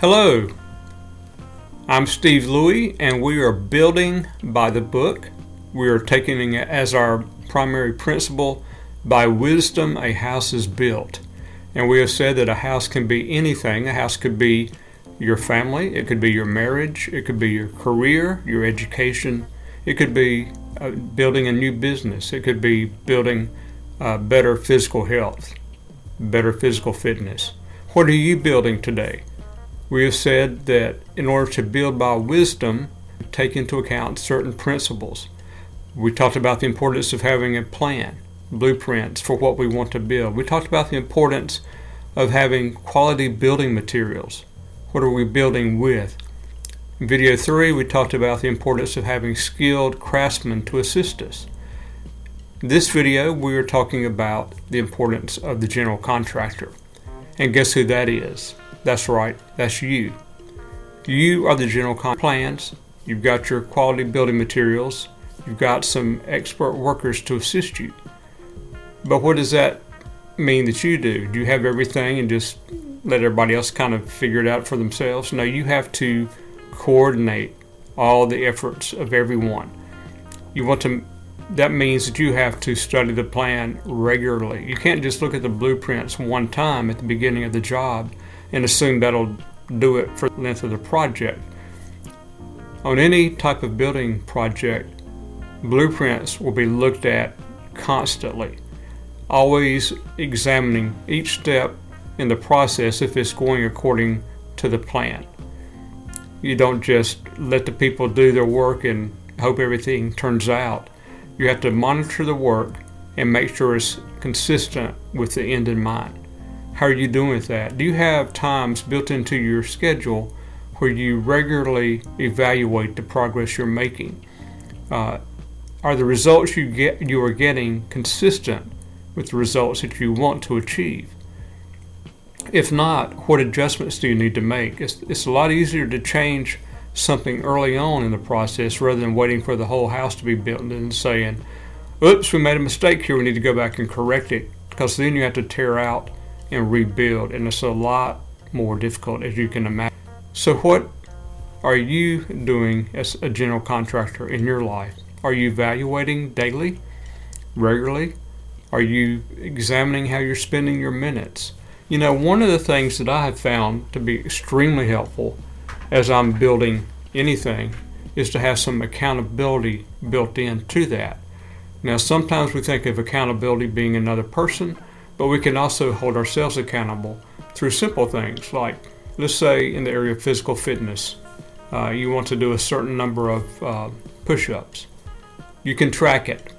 Hello, I'm Steve Louie, and we are building by the book. We are taking it as our primary principle by wisdom, a house is built. And we have said that a house can be anything. A house could be your family, it could be your marriage, it could be your career, your education, it could be uh, building a new business, it could be building uh, better physical health, better physical fitness. What are you building today? We have said that in order to build by wisdom, take into account certain principles. We talked about the importance of having a plan, blueprints for what we want to build. We talked about the importance of having quality building materials. What are we building with? In video 3, we talked about the importance of having skilled craftsmen to assist us. This video, we are talking about the importance of the general contractor. And guess who that is? That's right, that's you. You are the general contractor. Plans, you've got your quality building materials, you've got some expert workers to assist you. But what does that mean that you do? Do you have everything and just let everybody else kind of figure it out for themselves. No, you have to coordinate all the efforts of everyone. You want to that means that you have to study the plan regularly. You can't just look at the blueprints one time at the beginning of the job and assume that'll do it for the length of the project. On any type of building project, blueprints will be looked at constantly, always examining each step in the process if it's going according to the plan. You don't just let the people do their work and hope everything turns out. You have to monitor the work and make sure it's consistent with the end in mind. How are you doing with that? Do you have times built into your schedule where you regularly evaluate the progress you're making? Uh, are the results you get you are getting consistent with the results that you want to achieve? If not, what adjustments do you need to make? It's, it's a lot easier to change something early on in the process rather than waiting for the whole house to be built and then saying, oops, we made a mistake here, we need to go back and correct it. Because then you have to tear out and rebuild, and it's a lot more difficult as you can imagine. So, what are you doing as a general contractor in your life? Are you evaluating daily, regularly? Are you examining how you're spending your minutes? You know, one of the things that I have found to be extremely helpful as I'm building anything is to have some accountability built into that. Now, sometimes we think of accountability being another person, but we can also hold ourselves accountable through simple things like, let's say, in the area of physical fitness, uh, you want to do a certain number of uh, push ups. You can track it.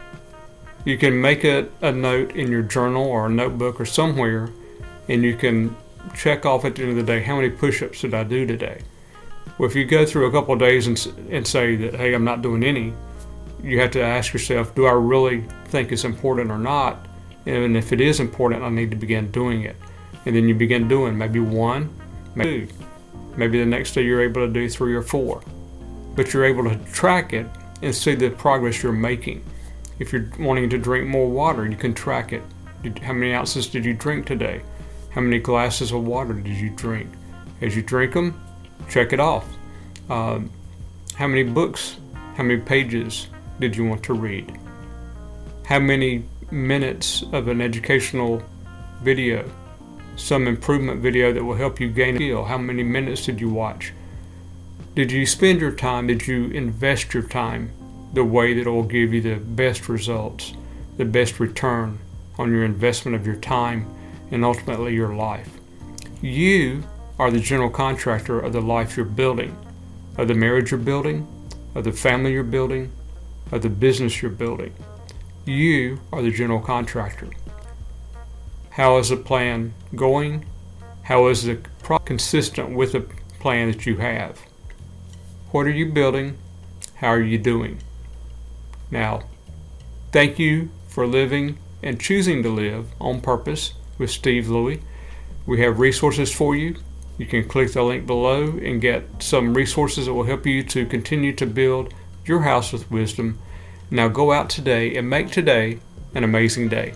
You can make a, a note in your journal or a notebook or somewhere and you can check off at the end of the day how many push-ups did I do today. Well, if you go through a couple of days and, and say that hey, I'm not doing any, you have to ask yourself, do I really think it's important or not? And if it is important, I need to begin doing it. And then you begin doing maybe one, maybe two. Maybe the next day you're able to do three or four. But you're able to track it and see the progress you're making. If you're wanting to drink more water, you can track it. How many ounces did you drink today? How many glasses of water did you drink? As you drink them, check it off. Um, how many books, how many pages did you want to read? How many minutes of an educational video, some improvement video that will help you gain a skill? How many minutes did you watch? Did you spend your time? Did you invest your time the way that will give you the best results, the best return on your investment of your time and ultimately your life. You are the general contractor of the life you're building, of the marriage you're building, of the family you're building, of the business you're building. You are the general contractor. How is the plan going? How is it consistent with the plan that you have? What are you building? How are you doing? Now, thank you for living and choosing to live on purpose with Steve Louie. We have resources for you. You can click the link below and get some resources that will help you to continue to build your house with wisdom. Now go out today and make today an amazing day.